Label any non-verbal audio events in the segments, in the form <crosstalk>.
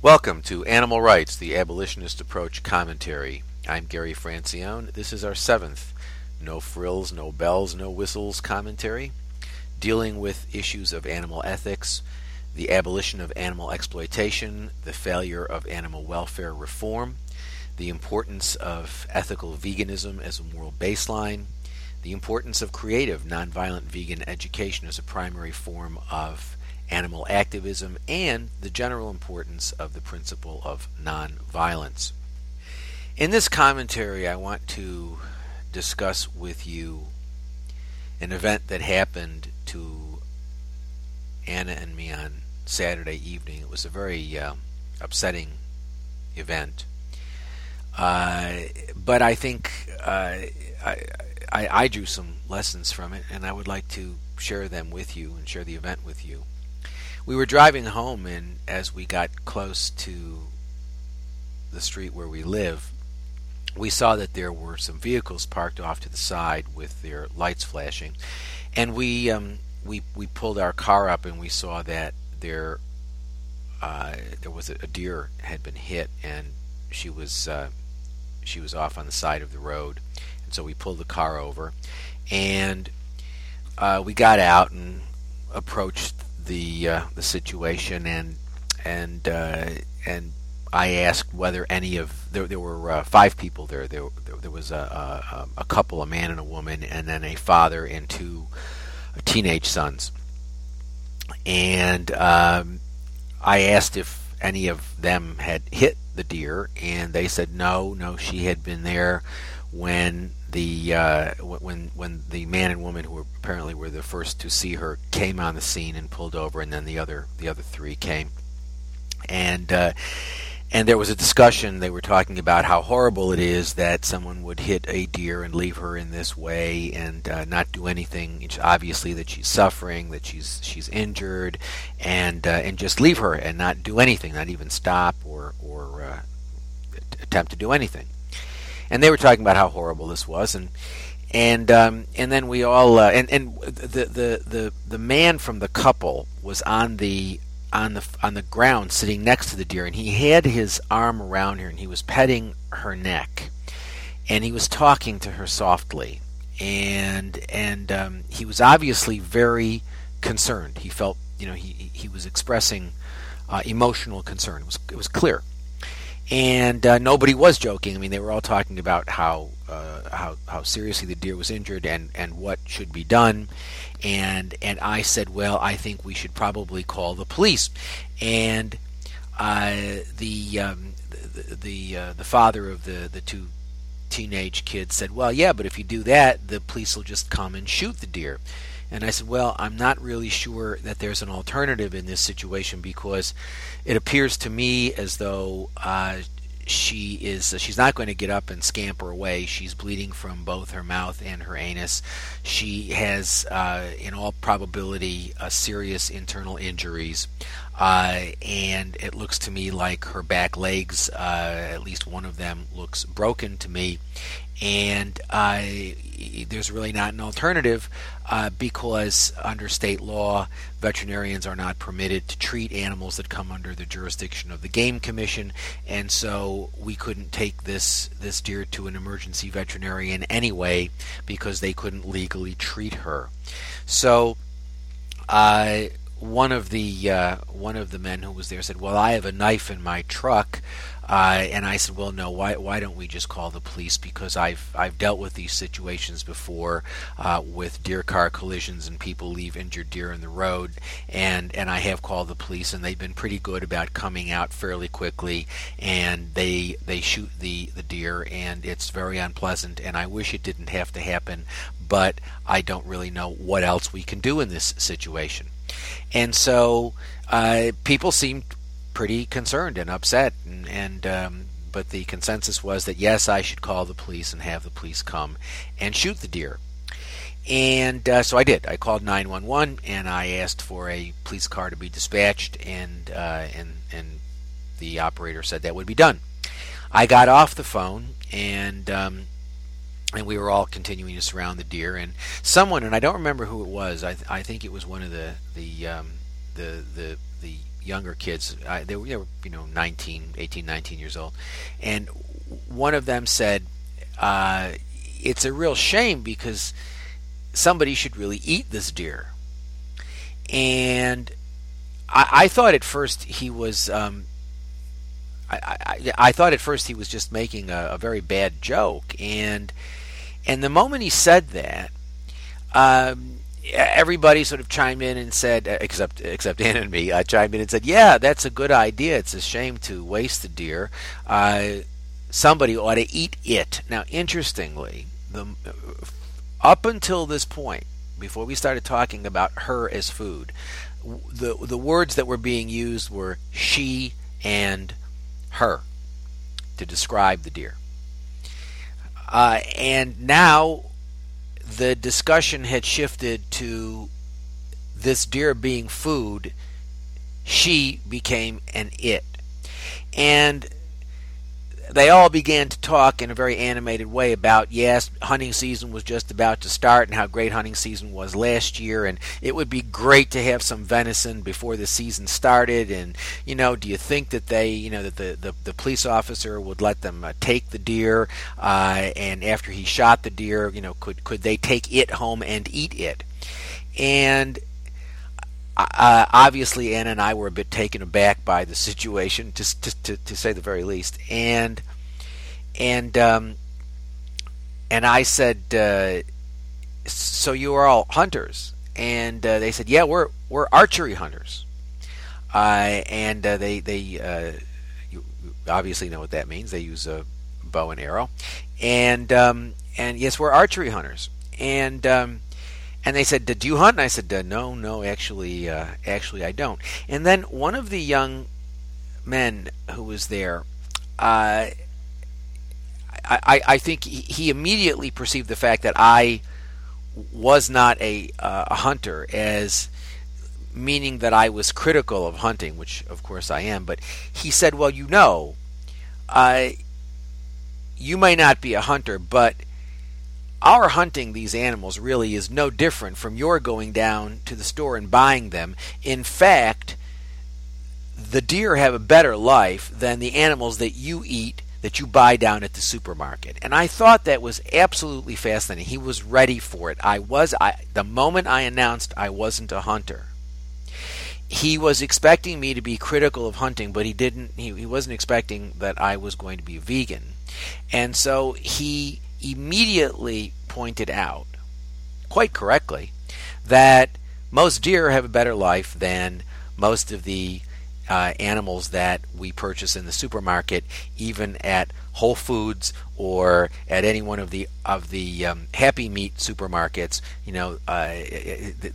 Welcome to Animal Rights, the Abolitionist Approach Commentary. I'm Gary Francione. This is our seventh No Frills, No Bells, No Whistles commentary, dealing with issues of animal ethics, the abolition of animal exploitation, the failure of animal welfare reform, the importance of ethical veganism as a moral baseline, the importance of creative, nonviolent vegan education as a primary form of animal activism, and the general importance of the principle of nonviolence. In this commentary, I want to discuss with you an event that happened to Anna and me on Saturday evening. It was a very uh, upsetting event. Uh, but I think uh, I, I, I drew some lessons from it, and I would like to share them with you and share the event with you we were driving home, and as we got close to the street where we live, we saw that there were some vehicles parked off to the side with their lights flashing, and we um, we we pulled our car up and we saw that there uh, there was a, a, deer had been hit and she was uh, she was off on the side of the road, and so we pulled the car over, and uh, we got out and approached the uh, the situation and and uh, and I asked whether any of there there were uh, five people there. There there, was a, a, a couple, a man and a woman, and then a father and two teenage sons. And um, I asked if any of them had hit the deer, and they said no, no. She had been there when the uh, when when the man and woman who were apparently were the first to see her came on the scene and pulled over, and then the other the other three came, and uh, and there was a discussion. They were talking about how horrible it is that someone would hit a deer and leave her in this way and uh, not do anything. It's obviously, that she's suffering, that she's she's injured, and uh, and just leave her and not do anything, not even stop or or uh, attempt to do anything and they were talking about how horrible this was, and and um, and then we all uh, and and the, the the the man from the couple was on the on the on the ground sitting next to the deer, and he had his arm around her, and he was petting her neck, and he was talking to her softly, and and um, he was obviously very concerned. He felt you know he he was expressing uh, emotional concern. It was it was clear and uh, nobody was joking. I mean, they were all talking about how uh, how how seriously the deer was injured and and what should be done. And and I said, well, I think we should probably call the police. And uh, the um, the the, uh, the father of the the two teenage kids said, well, yeah, but if you do that, the police will just come and shoot the deer. And I said, Well, I'm not really sure that there's an alternative in this situation because it appears to me as though uh, she is she's not going to get up and scamper away. She's bleeding from both her mouth and her anus. She has, uh, in all probability, uh, serious internal injuries. Uh, and it looks to me like her back legs, uh, at least one of them, looks broken to me. And uh, there's really not an alternative uh, because under state law, veterinarians are not permitted to treat animals that come under the jurisdiction of the Game Commission, and so we couldn't take this this deer to an emergency veterinarian anyway because they couldn't legally treat her. So. Uh, one of the uh, one of the men who was there said, "Well, I have a knife in my truck," uh, and I said, "Well, no. Why why don't we just call the police? Because I've I've dealt with these situations before uh, with deer car collisions and people leave injured deer in the road, and and I have called the police, and they've been pretty good about coming out fairly quickly, and they they shoot the the deer, and it's very unpleasant, and I wish it didn't have to happen, but I don't really know what else we can do in this situation." And so uh, people seemed pretty concerned and upset, and, and um, but the consensus was that yes, I should call the police and have the police come and shoot the deer. And uh, so I did. I called 911 and I asked for a police car to be dispatched, and uh, and and the operator said that would be done. I got off the phone and um, and we were all continuing to surround the deer and someone and I don't remember who it was I, th- I think it was one of the the um, the the the younger kids. Uh, they, were, they, were, you know, 19, 18, 19 years old, and one of them said, uh, "It's a real shame because somebody should really eat this deer." And I, I thought at first he was. Um, I, I, I, thought at first he was just making a, a, very bad joke, and and the moment he said that, um, everybody sort of chimed in and said, except except <laughs> Anna and me, uh, chimed in and said, "Yeah, that's a good idea. It's a shame to waste the deer. Uh, somebody ought to eat it." Now, interestingly, the up until this point, before we started talking about her as food, the the words that were being used were she and her to describe the deer. Uh, and now the discussion had shifted to this deer being food. She became an it. And they all began to talk in a very animated way about yes, hunting season was just about to start and how great hunting season was last year, and it would be great to have some venison before the season started. And you know, do you think that they, you know, that the the, the police officer would let them uh, take the deer, uh, and after he shot the deer, you know, could could they take it home and eat it? And uh, obviously, Anna and I were a bit taken aback by the situation, to, to, to, to say the very least. And and um, and I said, uh, "So you are all hunters?" And uh, they said, "Yeah, we're we're archery hunters." Uh, and uh, they they uh, you obviously know what that means. They use a bow and arrow, and um, and yes, we're archery hunters. And um, and they said, "Did you hunt?" And I said, uh, "No, no, actually, uh, actually, I don't." And then one of the young men who was there, uh, I, I, think he immediately perceived the fact that I was not a, uh, a hunter as meaning that I was critical of hunting, which of course I am. But he said, "Well, you know, uh, you may not be a hunter, but." Our hunting these animals really is no different from your going down to the store and buying them. In fact, the deer have a better life than the animals that you eat that you buy down at the supermarket. And I thought that was absolutely fascinating. He was ready for it. I was I the moment I announced I wasn't a hunter. He was expecting me to be critical of hunting, but he didn't he, he wasn't expecting that I was going to be vegan. And so he immediately pointed out, quite correctly, that most deer have a better life than most of the uh, animals that we purchase in the supermarket, even at Whole Foods or at any one of the of the um, Happy Meat supermarkets. You know uh,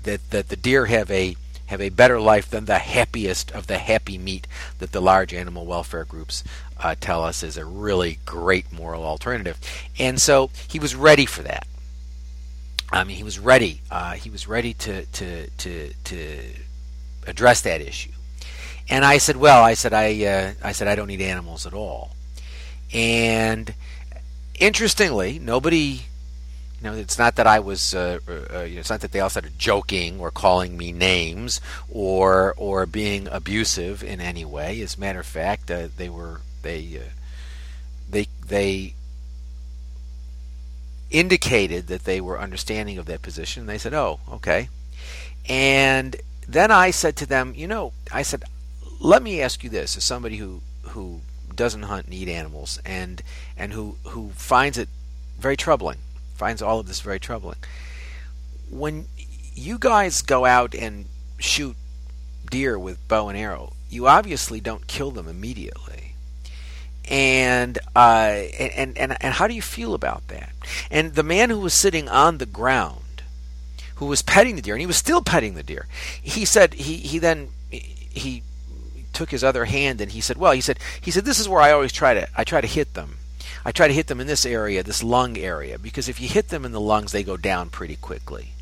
that that the deer have a have a better life than the happiest of the happy meat that the large animal welfare groups uh, tell us is a really great moral alternative. And so he was ready for that. I mean, he was ready. Uh, he was ready to, to, to, to address that issue. And I said, well, I said, I, uh, I said, I don't need animals at all. And interestingly, nobody you know, it's not that I was. Uh, uh, you know, it's not that they all started joking or calling me names or or being abusive in any way. As a matter of fact, uh, they were they uh, they they indicated that they were understanding of that position. They said, "Oh, okay." And then I said to them, "You know," I said, "Let me ask you this: as somebody who who doesn't hunt and eat animals, and and who who finds it very troubling." Finds all of this very troubling. When you guys go out and shoot deer with bow and arrow, you obviously don't kill them immediately. And uh, and and and how do you feel about that? And the man who was sitting on the ground, who was petting the deer, and he was still petting the deer, he said he he then he took his other hand and he said, well, he said he said this is where I always try to I try to hit them I try to hit them in this area, this lung area, because if you hit them in the lungs, they go down pretty quickly.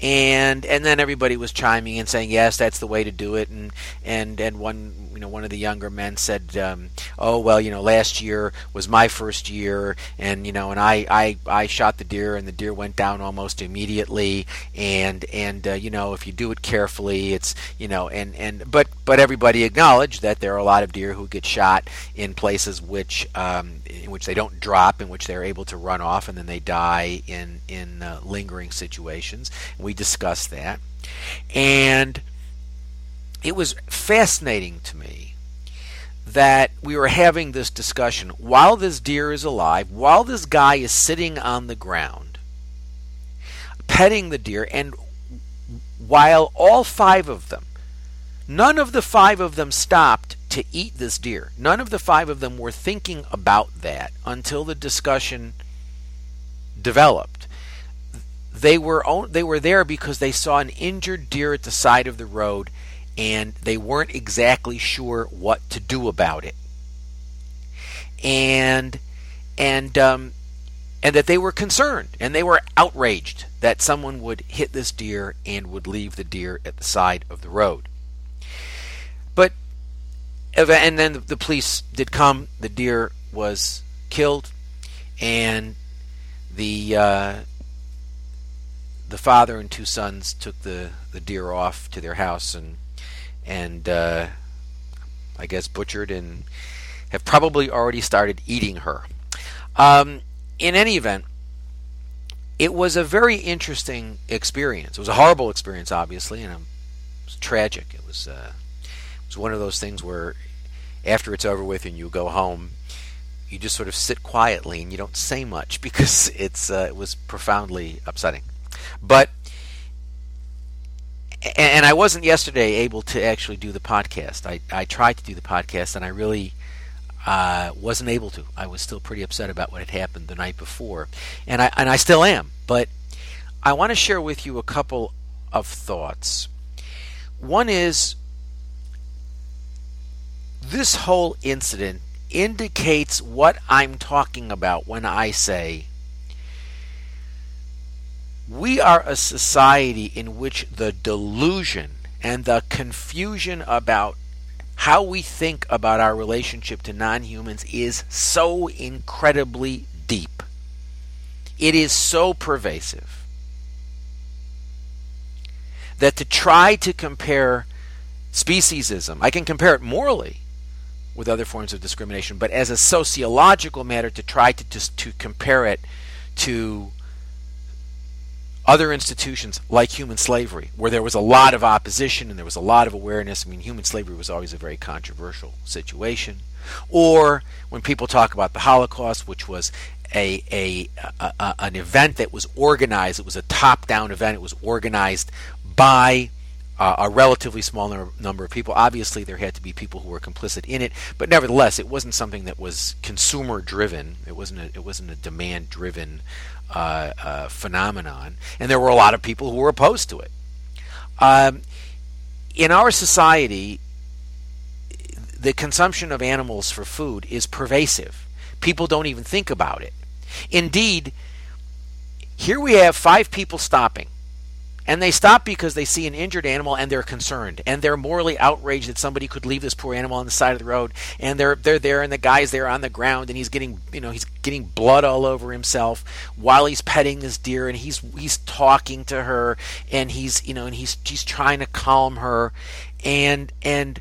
And and then everybody was chiming in saying yes that's the way to do it. And and and one you know one of the younger men said um, oh well you know last year was my first year and you know and I, I I shot the deer and the deer went down almost immediately. And and uh, you know if you do it carefully it's you know and and but but everybody acknowledged that there are a lot of deer who get shot in places which um, in which they don't drop in which they're able to run off and then they die in in uh, lingering situations we discussed that and it was fascinating to me that we were having this discussion while this deer is alive, while this guy is sitting on the ground, petting the deer, and while all five of them, none of the five of them stopped to eat this deer. None of the five of them were thinking about that until the discussion developed. They were they were there because they saw an injured deer at the side of the road and they weren't exactly sure what to do about it. And and um, and that they were concerned and they were outraged that someone would hit this deer and would leave the deer at the side of the road. But and then the police did come. The deer was killed, and the uh, the father and two sons took the, the deer off to their house and and uh, I guess butchered and have probably already started eating her. Um, in any event, it was a very interesting experience. It was a horrible experience, obviously, and it was tragic. It was uh, it was one of those things where after it's over with and you go home, you just sort of sit quietly and you don't say much <laughs> because it's uh, it was profoundly upsetting. But and I wasn't yesterday able to actually do the podcast. I, I tried to do the podcast and I really uh, wasn't able to. I was still pretty upset about what had happened the night before, and I and I still am. But I want to share with you a couple of thoughts. One is this whole incident indicates what I'm talking about when I say we are a society in which the delusion and the confusion about how we think about our relationship to non humans is so incredibly deep. It is so pervasive that to try to compare speciesism, I can compare it morally with other forms of discrimination, but as a sociological matter, to try to just to compare it to other institutions like human slavery, where there was a lot of opposition and there was a lot of awareness. I mean, human slavery was always a very controversial situation. Or when people talk about the Holocaust, which was a, a, a, a an event that was organized, it was a top-down event. It was organized by uh, a relatively small number, number of people. Obviously, there had to be people who were complicit in it, but nevertheless, it wasn't something that was consumer-driven. It wasn't a, it wasn't a demand-driven uh, uh, phenomenon, and there were a lot of people who were opposed to it. Um, in our society, the consumption of animals for food is pervasive. People don't even think about it. Indeed, here we have five people stopping and they stop because they see an injured animal and they're concerned. And they're morally outraged that somebody could leave this poor animal on the side of the road. And they're they're there and the guy's there on the ground and he's getting you know he's getting blood all over himself while he's petting this deer and he's he's talking to her and he's you know and he's he's trying to calm her. And and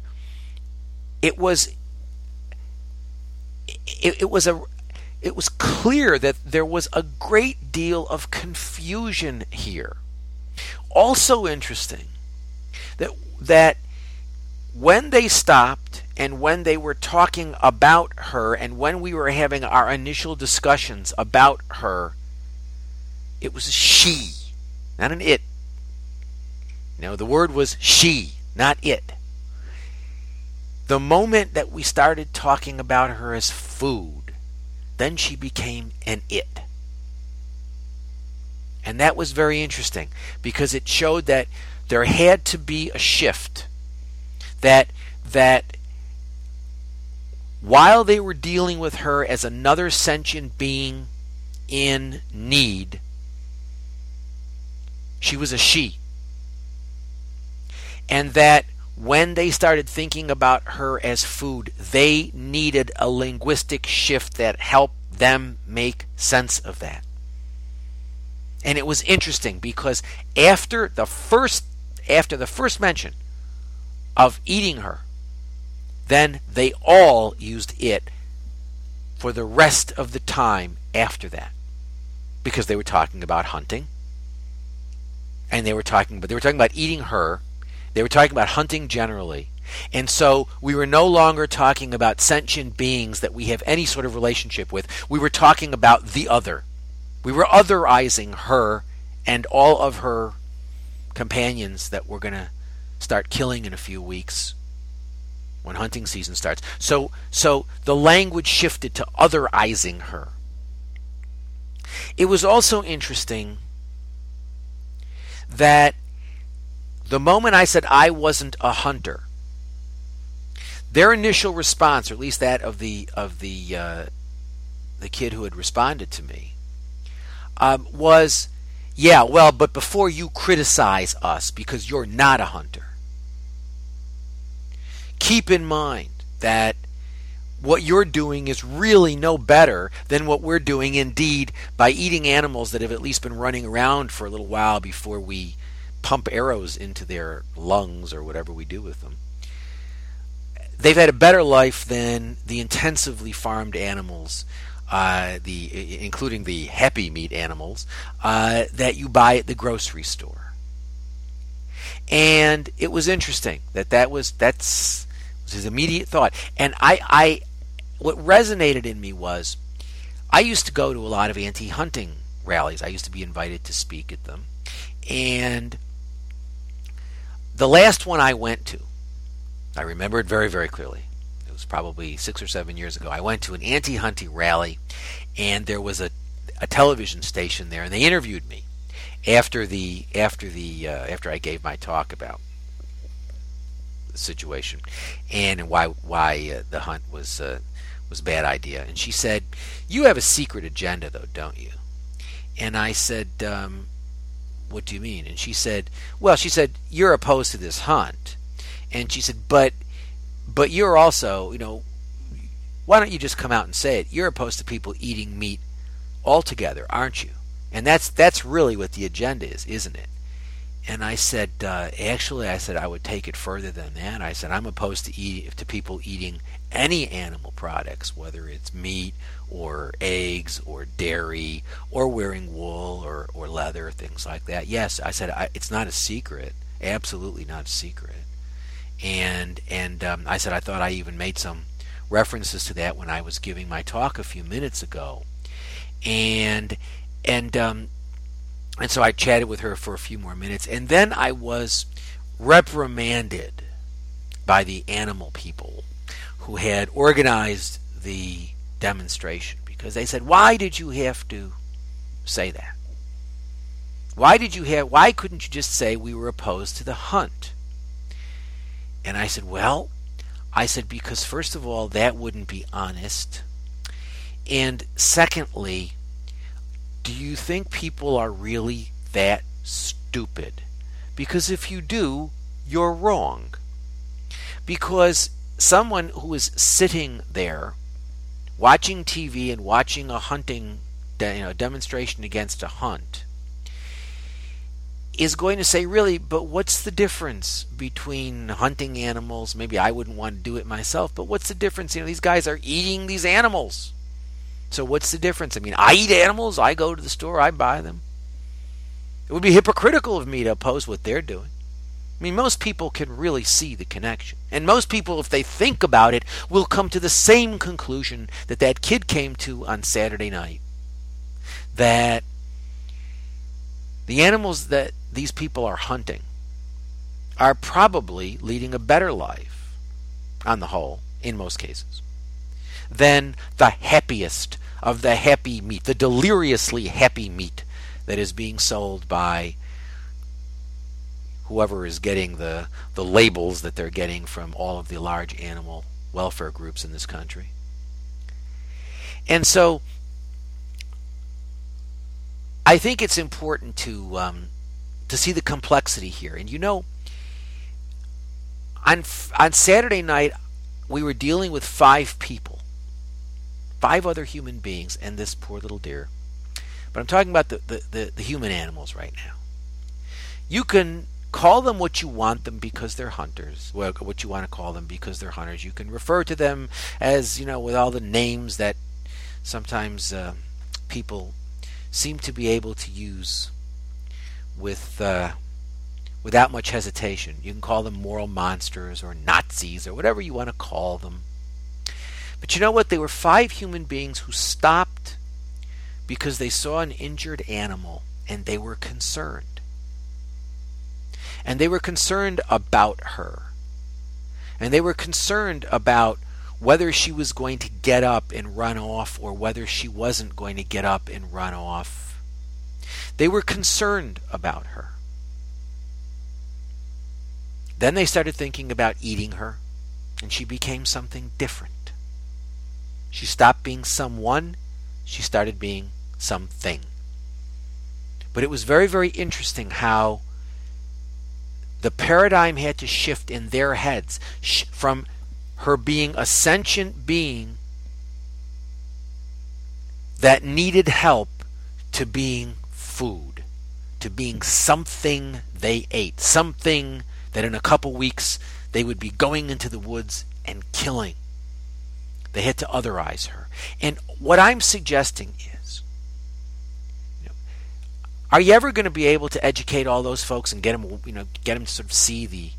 it was it, it was a it was clear that there was a great deal of confusion here also interesting that that when they stopped and when they were talking about her and when we were having our initial discussions about her, it was a she, not an it. No, the word was she, not it. The moment that we started talking about her as food, then she became an it. And that was very interesting because it showed that there had to be a shift. That that while they were dealing with her as another sentient being in need, She was a she. And that when they started thinking about her as food, they needed a linguistic shift that helped them make sense of that. And it was interesting because after the first after the first mention of eating her, then they all used it for the rest of the time after that. Because they were talking about hunting. And they were talking but they were talking about eating her. They were talking about hunting generally. And so we were no longer talking about sentient beings that we have any sort of relationship with. We were talking about the other. We were otherizing her and all of her companions that we're going to start killing in a few weeks when hunting season starts. So so the language shifted to otherizing her. It was also interesting that the moment I said I wasn't a hunter, their initial response, or at least that of the of the uh, the kid who had responded to me, um, was, "Yeah, well, but before you criticize us because you're not a hunter, keep in mind that what you're doing is really no better than what we're doing. Indeed, by eating animals that have at least been running around for a little while before we pump arrows into their lungs or whatever we do with them. They've had a better life than the intensively farmed animals, uh, the including the happy meat animals uh, that you buy at the grocery store. And it was interesting that that was that's was his immediate thought. And I, I, what resonated in me was, I used to go to a lot of anti-hunting rallies. I used to be invited to speak at them, and the last one I went to, I remember it very, very clearly. Was probably six or seven years ago. I went to an anti-hunting rally, and there was a, a television station there, and they interviewed me after the after the uh, after I gave my talk about the situation and why why uh, the hunt was uh, was a bad idea. And she said, "You have a secret agenda, though, don't you?" And I said, um, "What do you mean?" And she said, "Well, she said you're opposed to this hunt." And she said, "But but you're also, you know, why don't you just come out and say it? You're opposed to people eating meat altogether, aren't you?" And that's that's really what the agenda is, isn't it? And I said, uh, actually, I said I would take it further than that. I said I'm opposed to eat to people eating any animal products, whether it's meat or eggs or dairy or wearing wool or, or leather, things like that. Yes, I said I, it's not a secret, absolutely not a secret. And and um, I said I thought I even made some references to that when I was giving my talk a few minutes ago. And and um, and so I chatted with her for a few more minutes, and then I was reprimanded by the animal people who had organized the demonstration because they said, "Why did you have to say that? Why did you have why couldn't you just say we were opposed to the hunt?" And I said, "Well, I said because first of all, that wouldn't be honest. And secondly, do you think people are really that stupid? Because if you do, you're wrong. Because someone who is sitting there watching TV and watching a hunting you know, demonstration against a hunt is going to say, really, but what's the difference between hunting animals? Maybe I wouldn't want to do it myself, but what's the difference? You know, these guys are eating these animals. So what's the difference? I mean, I eat animals. I go to the store. I buy them. It would be hypocritical of me to oppose what they're doing. I mean, most people can really see the connection. And most people, if they think about it, will come to the same conclusion that that kid came to on Saturday night. That the animals that these people are hunting are probably leading a better life, on the whole, in most cases than the happiest of the happy meat, the deliriously happy meat that is being sold by whoever is getting the, the labels that they're getting from all of the large animal welfare groups in this country. And so I think it's important to um, to see the complexity here. And you know, on on Saturday night, we were dealing with five people, five other human beings, and this poor little deer. But I'm talking about the, the, the, the human animals right now. You can call them what you want them because they're hunters. Well, what you want to call them because they're hunters. You can refer to them as, you know, with all the names that sometimes uh, people seem to be able to use with uh, without much hesitation. You can call them moral monsters or Nazis or whatever you want to call them. But you know what? They were five human beings who stopped because they saw an injured animal and they were concerned. And they were concerned about her. And they were concerned about whether she was going to get up and run off or whether she wasn't going to get up and run off. They were concerned about her. Then they started thinking about eating her, and she became something different. She stopped being someone, she started being something. But it was very, very interesting how the paradigm had to shift in their heads from her being a sentient being that needed help to being food, to being something they ate, something that in a couple weeks they would be going into the woods and killing. They had to otherize her. And what I'm suggesting is you know, are you ever going to be able to educate all those folks and get them, you know, get them to sort of see the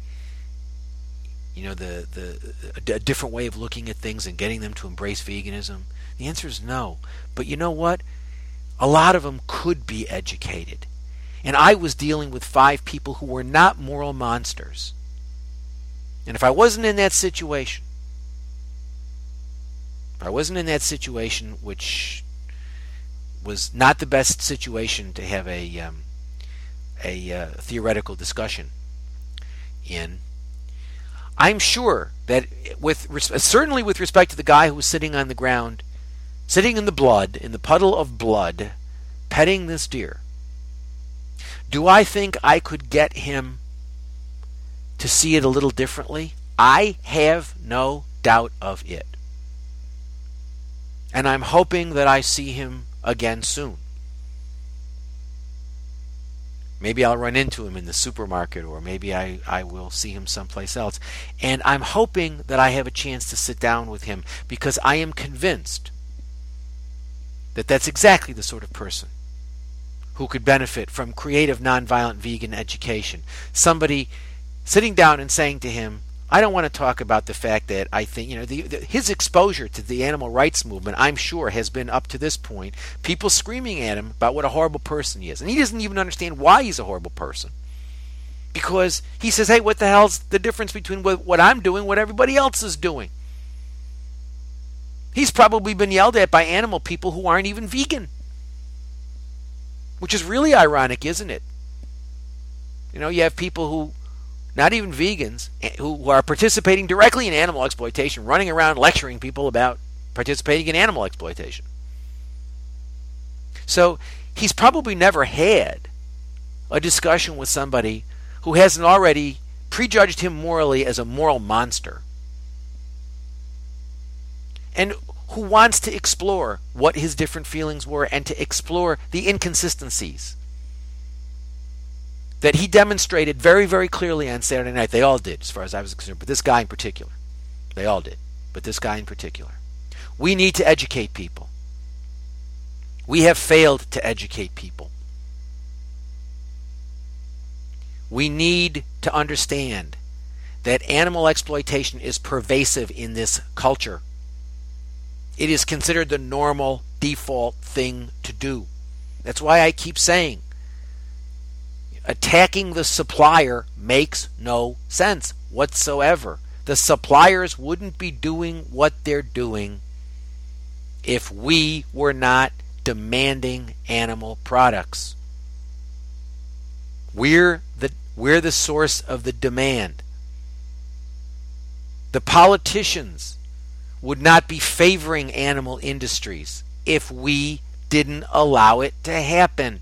you know the the a different way of looking at things and getting them to embrace veganism? The answer is no. But you know what? A lot of them could be educated. And I was dealing with five people who were not moral monsters. And if I wasn't in that situation, if I wasn't in that situation, which was not the best situation to have a um, a uh, theoretical discussion in, I'm sure that with certainly with respect to the guy who was sitting on the ground, sitting in the blood, in the puddle of blood, petting this deer. Do I think I could get him to see it a little differently? I have no doubt of it. And I'm hoping that I see him again soon. Maybe I'll run into him in the supermarket, or maybe I, I will see him someplace else. And I'm hoping that I have a chance to sit down with him because I am convinced that that's exactly the sort of person who could benefit from creative nonviolent vegan education. Somebody sitting down and saying to him, I don't want to talk about the fact that I think, you know, the, the, his exposure to the animal rights movement, I'm sure, has been up to this point people screaming at him about what a horrible person he is. And he doesn't even understand why he's a horrible person. Because he says, hey, what the hell's the difference between what, what I'm doing what everybody else is doing? He's probably been yelled at by animal people who aren't even vegan. Which is really ironic, isn't it? You know, you have people who, not even vegans, eh, who are participating directly in animal exploitation, running around lecturing people about participating in animal exploitation. So he's probably never had a discussion with somebody who hasn't already prejudged him morally as a moral monster. And who wants to explore what his different feelings were and to explore the inconsistencies that he demonstrated very, very clearly on Saturday night. They all did, as far as I was concerned, but this guy in particular. They all did, but this guy in particular. We need to educate people. We have failed to educate people. We need to understand that animal exploitation is pervasive in this culture. It is considered the normal default thing to do. That's why I keep saying attacking the supplier makes no sense whatsoever. The suppliers wouldn't be doing what they're doing if we were not demanding animal products. We're the we're the source of the demand. The politicians would not be favoring animal industries if we didn't allow it to happen.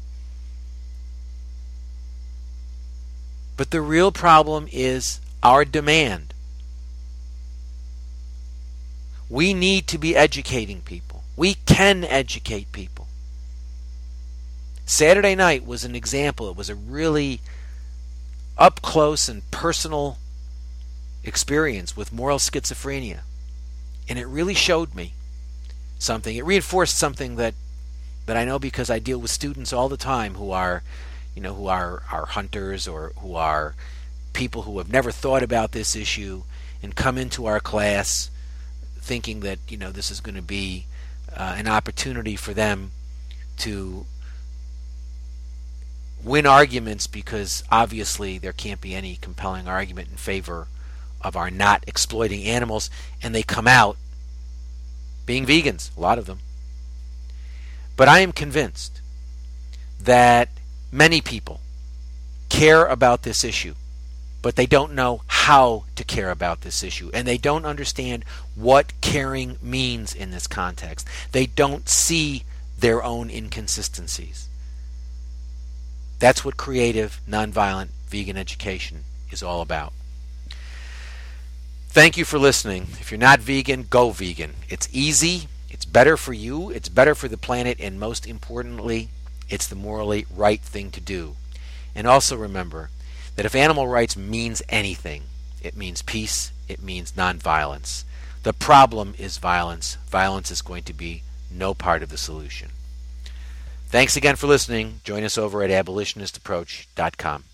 But the real problem is our demand. We need to be educating people. We can educate people. Saturday night was an example. It was a really up close and personal experience with moral schizophrenia. And it really showed me something. It reinforced something that that I know because I deal with students all the time who are, you know, who are are hunters or who are people who have never thought about this issue and come into our class thinking that you know this is going to be uh, an opportunity for them to win arguments because obviously there can't be any compelling argument in favor of our not exploiting animals and they come out being vegans a lot of them but I am convinced that many people care about this issue, but they don't know how to care about this issue, and they don't understand what caring means in this context. They don't see their own inconsistencies. That's what creative, nonviolent vegan education is all about. Thank you for listening. If you're not vegan, go vegan. It's easy, it's better for you, it's better for the planet, and most importantly, it's the morally right thing to do. And also remember that if animal rights means anything, it means peace, it means nonviolence. The problem is violence. Violence is going to be no part of the solution. Thanks again for listening. Join us over at abolitionistapproach.com.